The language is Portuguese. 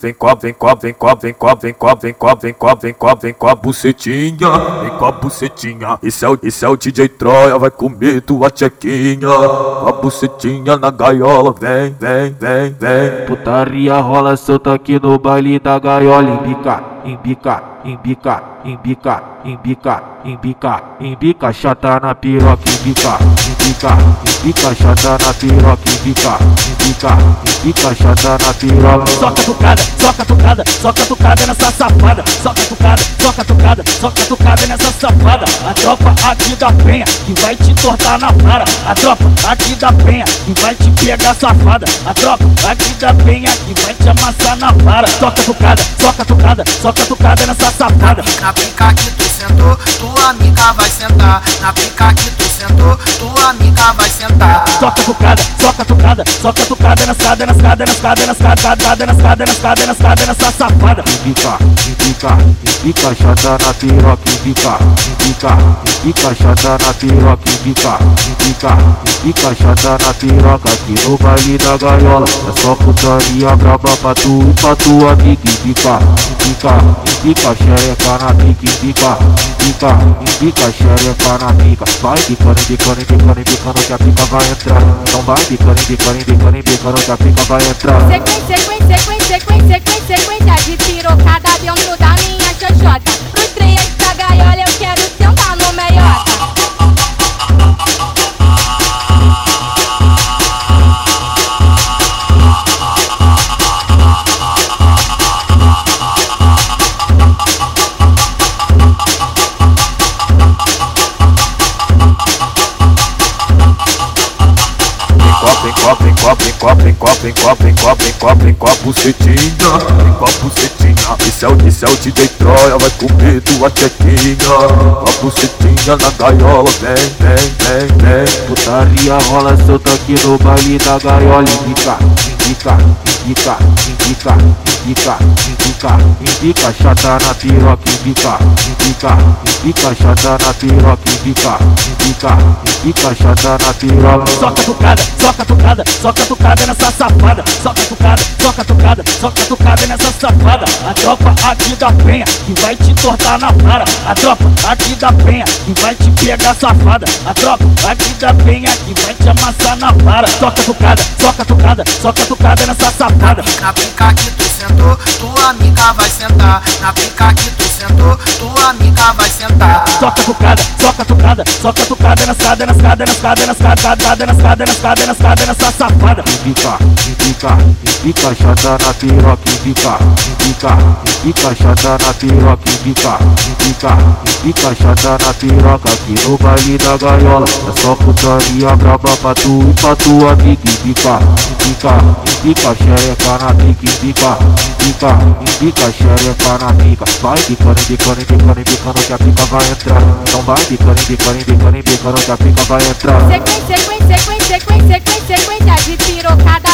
Vem com, vem com, vem com, vem com, vem com, vem com, vem com, vem com, vem com a bucetinha, vem com a bucetinha. Esse é o, esse é o DJ Troia, vai comer tua tchequinha. Com a bucetinha na gaiola, vem, vem, vem, vem. Putaria rola solta aqui no baile da gaiola, embica, embica, embica, embica, embica, embica, embica, chata na piroca, embica, embica, embica, chata na piroca, embica, embica, embica, chata na piroca. Soca tucada, soca tucada, soca tucada nessa safada. Soca tucada, soca tucada, soca tucada nessa safada. A tropa aqui da penha que vai te tortar na vara. A tropa aqui da penha que vai te pegar safada. A tropa aqui da penha que vai te amassar na vara. Soca tucada, soca tucada, soca tucada nessa safada. Na pica que tu sentou, tua amiga vai sentar. Na pica que tu sentou, tua amiga vai sentar. Soca tucada, soca tucada, soca tucada nas escada, nas escada, nas escada, nas escada, nas escada, nas escada, nas escada, nessa safada. Embica, embica, embica, chata na piroca, embica, embica, embica, chata na piroca, embica, embica, embica, chata na piroca, aqui no baile da gaiola. É só putaria braba pra tu e pra tua amiga, embica, embica, embica, xereca na pica, embica, embica, embica, xereca na pica. Vai bicando, bicando, bicando, bicando, que a pica vai entrar. Então vai bicando, bicando, bicando, bicando, que a pica vai entrar. Sequência, copo, em copo, em copo, em copo, em copo, em copo, em copo, setinha, em copo, setinha. Esse céu, o, esse é o DJ Troia, vai comer tua tchequinha. Copo, setinha na gaiola, vem, vem, vem, vem. Putaria rola solta aqui no baile da gaiola indica indica, indica, indica, indica, indica, indica Chata na piroca, indica, indica, indica Chata na piroca, indica, indica, indica Chata na piroca Soca tucada, soca tucada, soca tucada nessa safada. Soca tucada, soca tucada, soca tucada nessa safada. A tropa aqui da penha que vai te tortar na vara. A tropa aqui da penha que vai te pegar safada. A tropa aqui da penha que vai te amassar na vara. Soca tucada, soca tucada, soca tucada nessa safada. Na pica que tu sentou, tua amiga vai sentar. Na pica que tu sentou, tua amiga vai sentar. Soca tocada, soca tocada, soca tocada nas cada, nas cada, nas cada, nas cada, nas cada, nas cada, nas cada, nessa safada. Pica, pica, pica, chata na piroca, pica, pica, pica, chata na piroca, pica, pica, pica, chata na piroca, que no baile da gaiola é só putaria braba pra tu e pra tua amiga, pica, pica, pica, xereca na pica, pica, pica, pica, xereca na pica, vai pica bicando, bicando, bicando, bicando que a pica vai entrar. Então vai bicando, bicando, bicando, bicando que a pica vai entrar. Sequência, sequência, sequência, sequência, sequência de pirocada.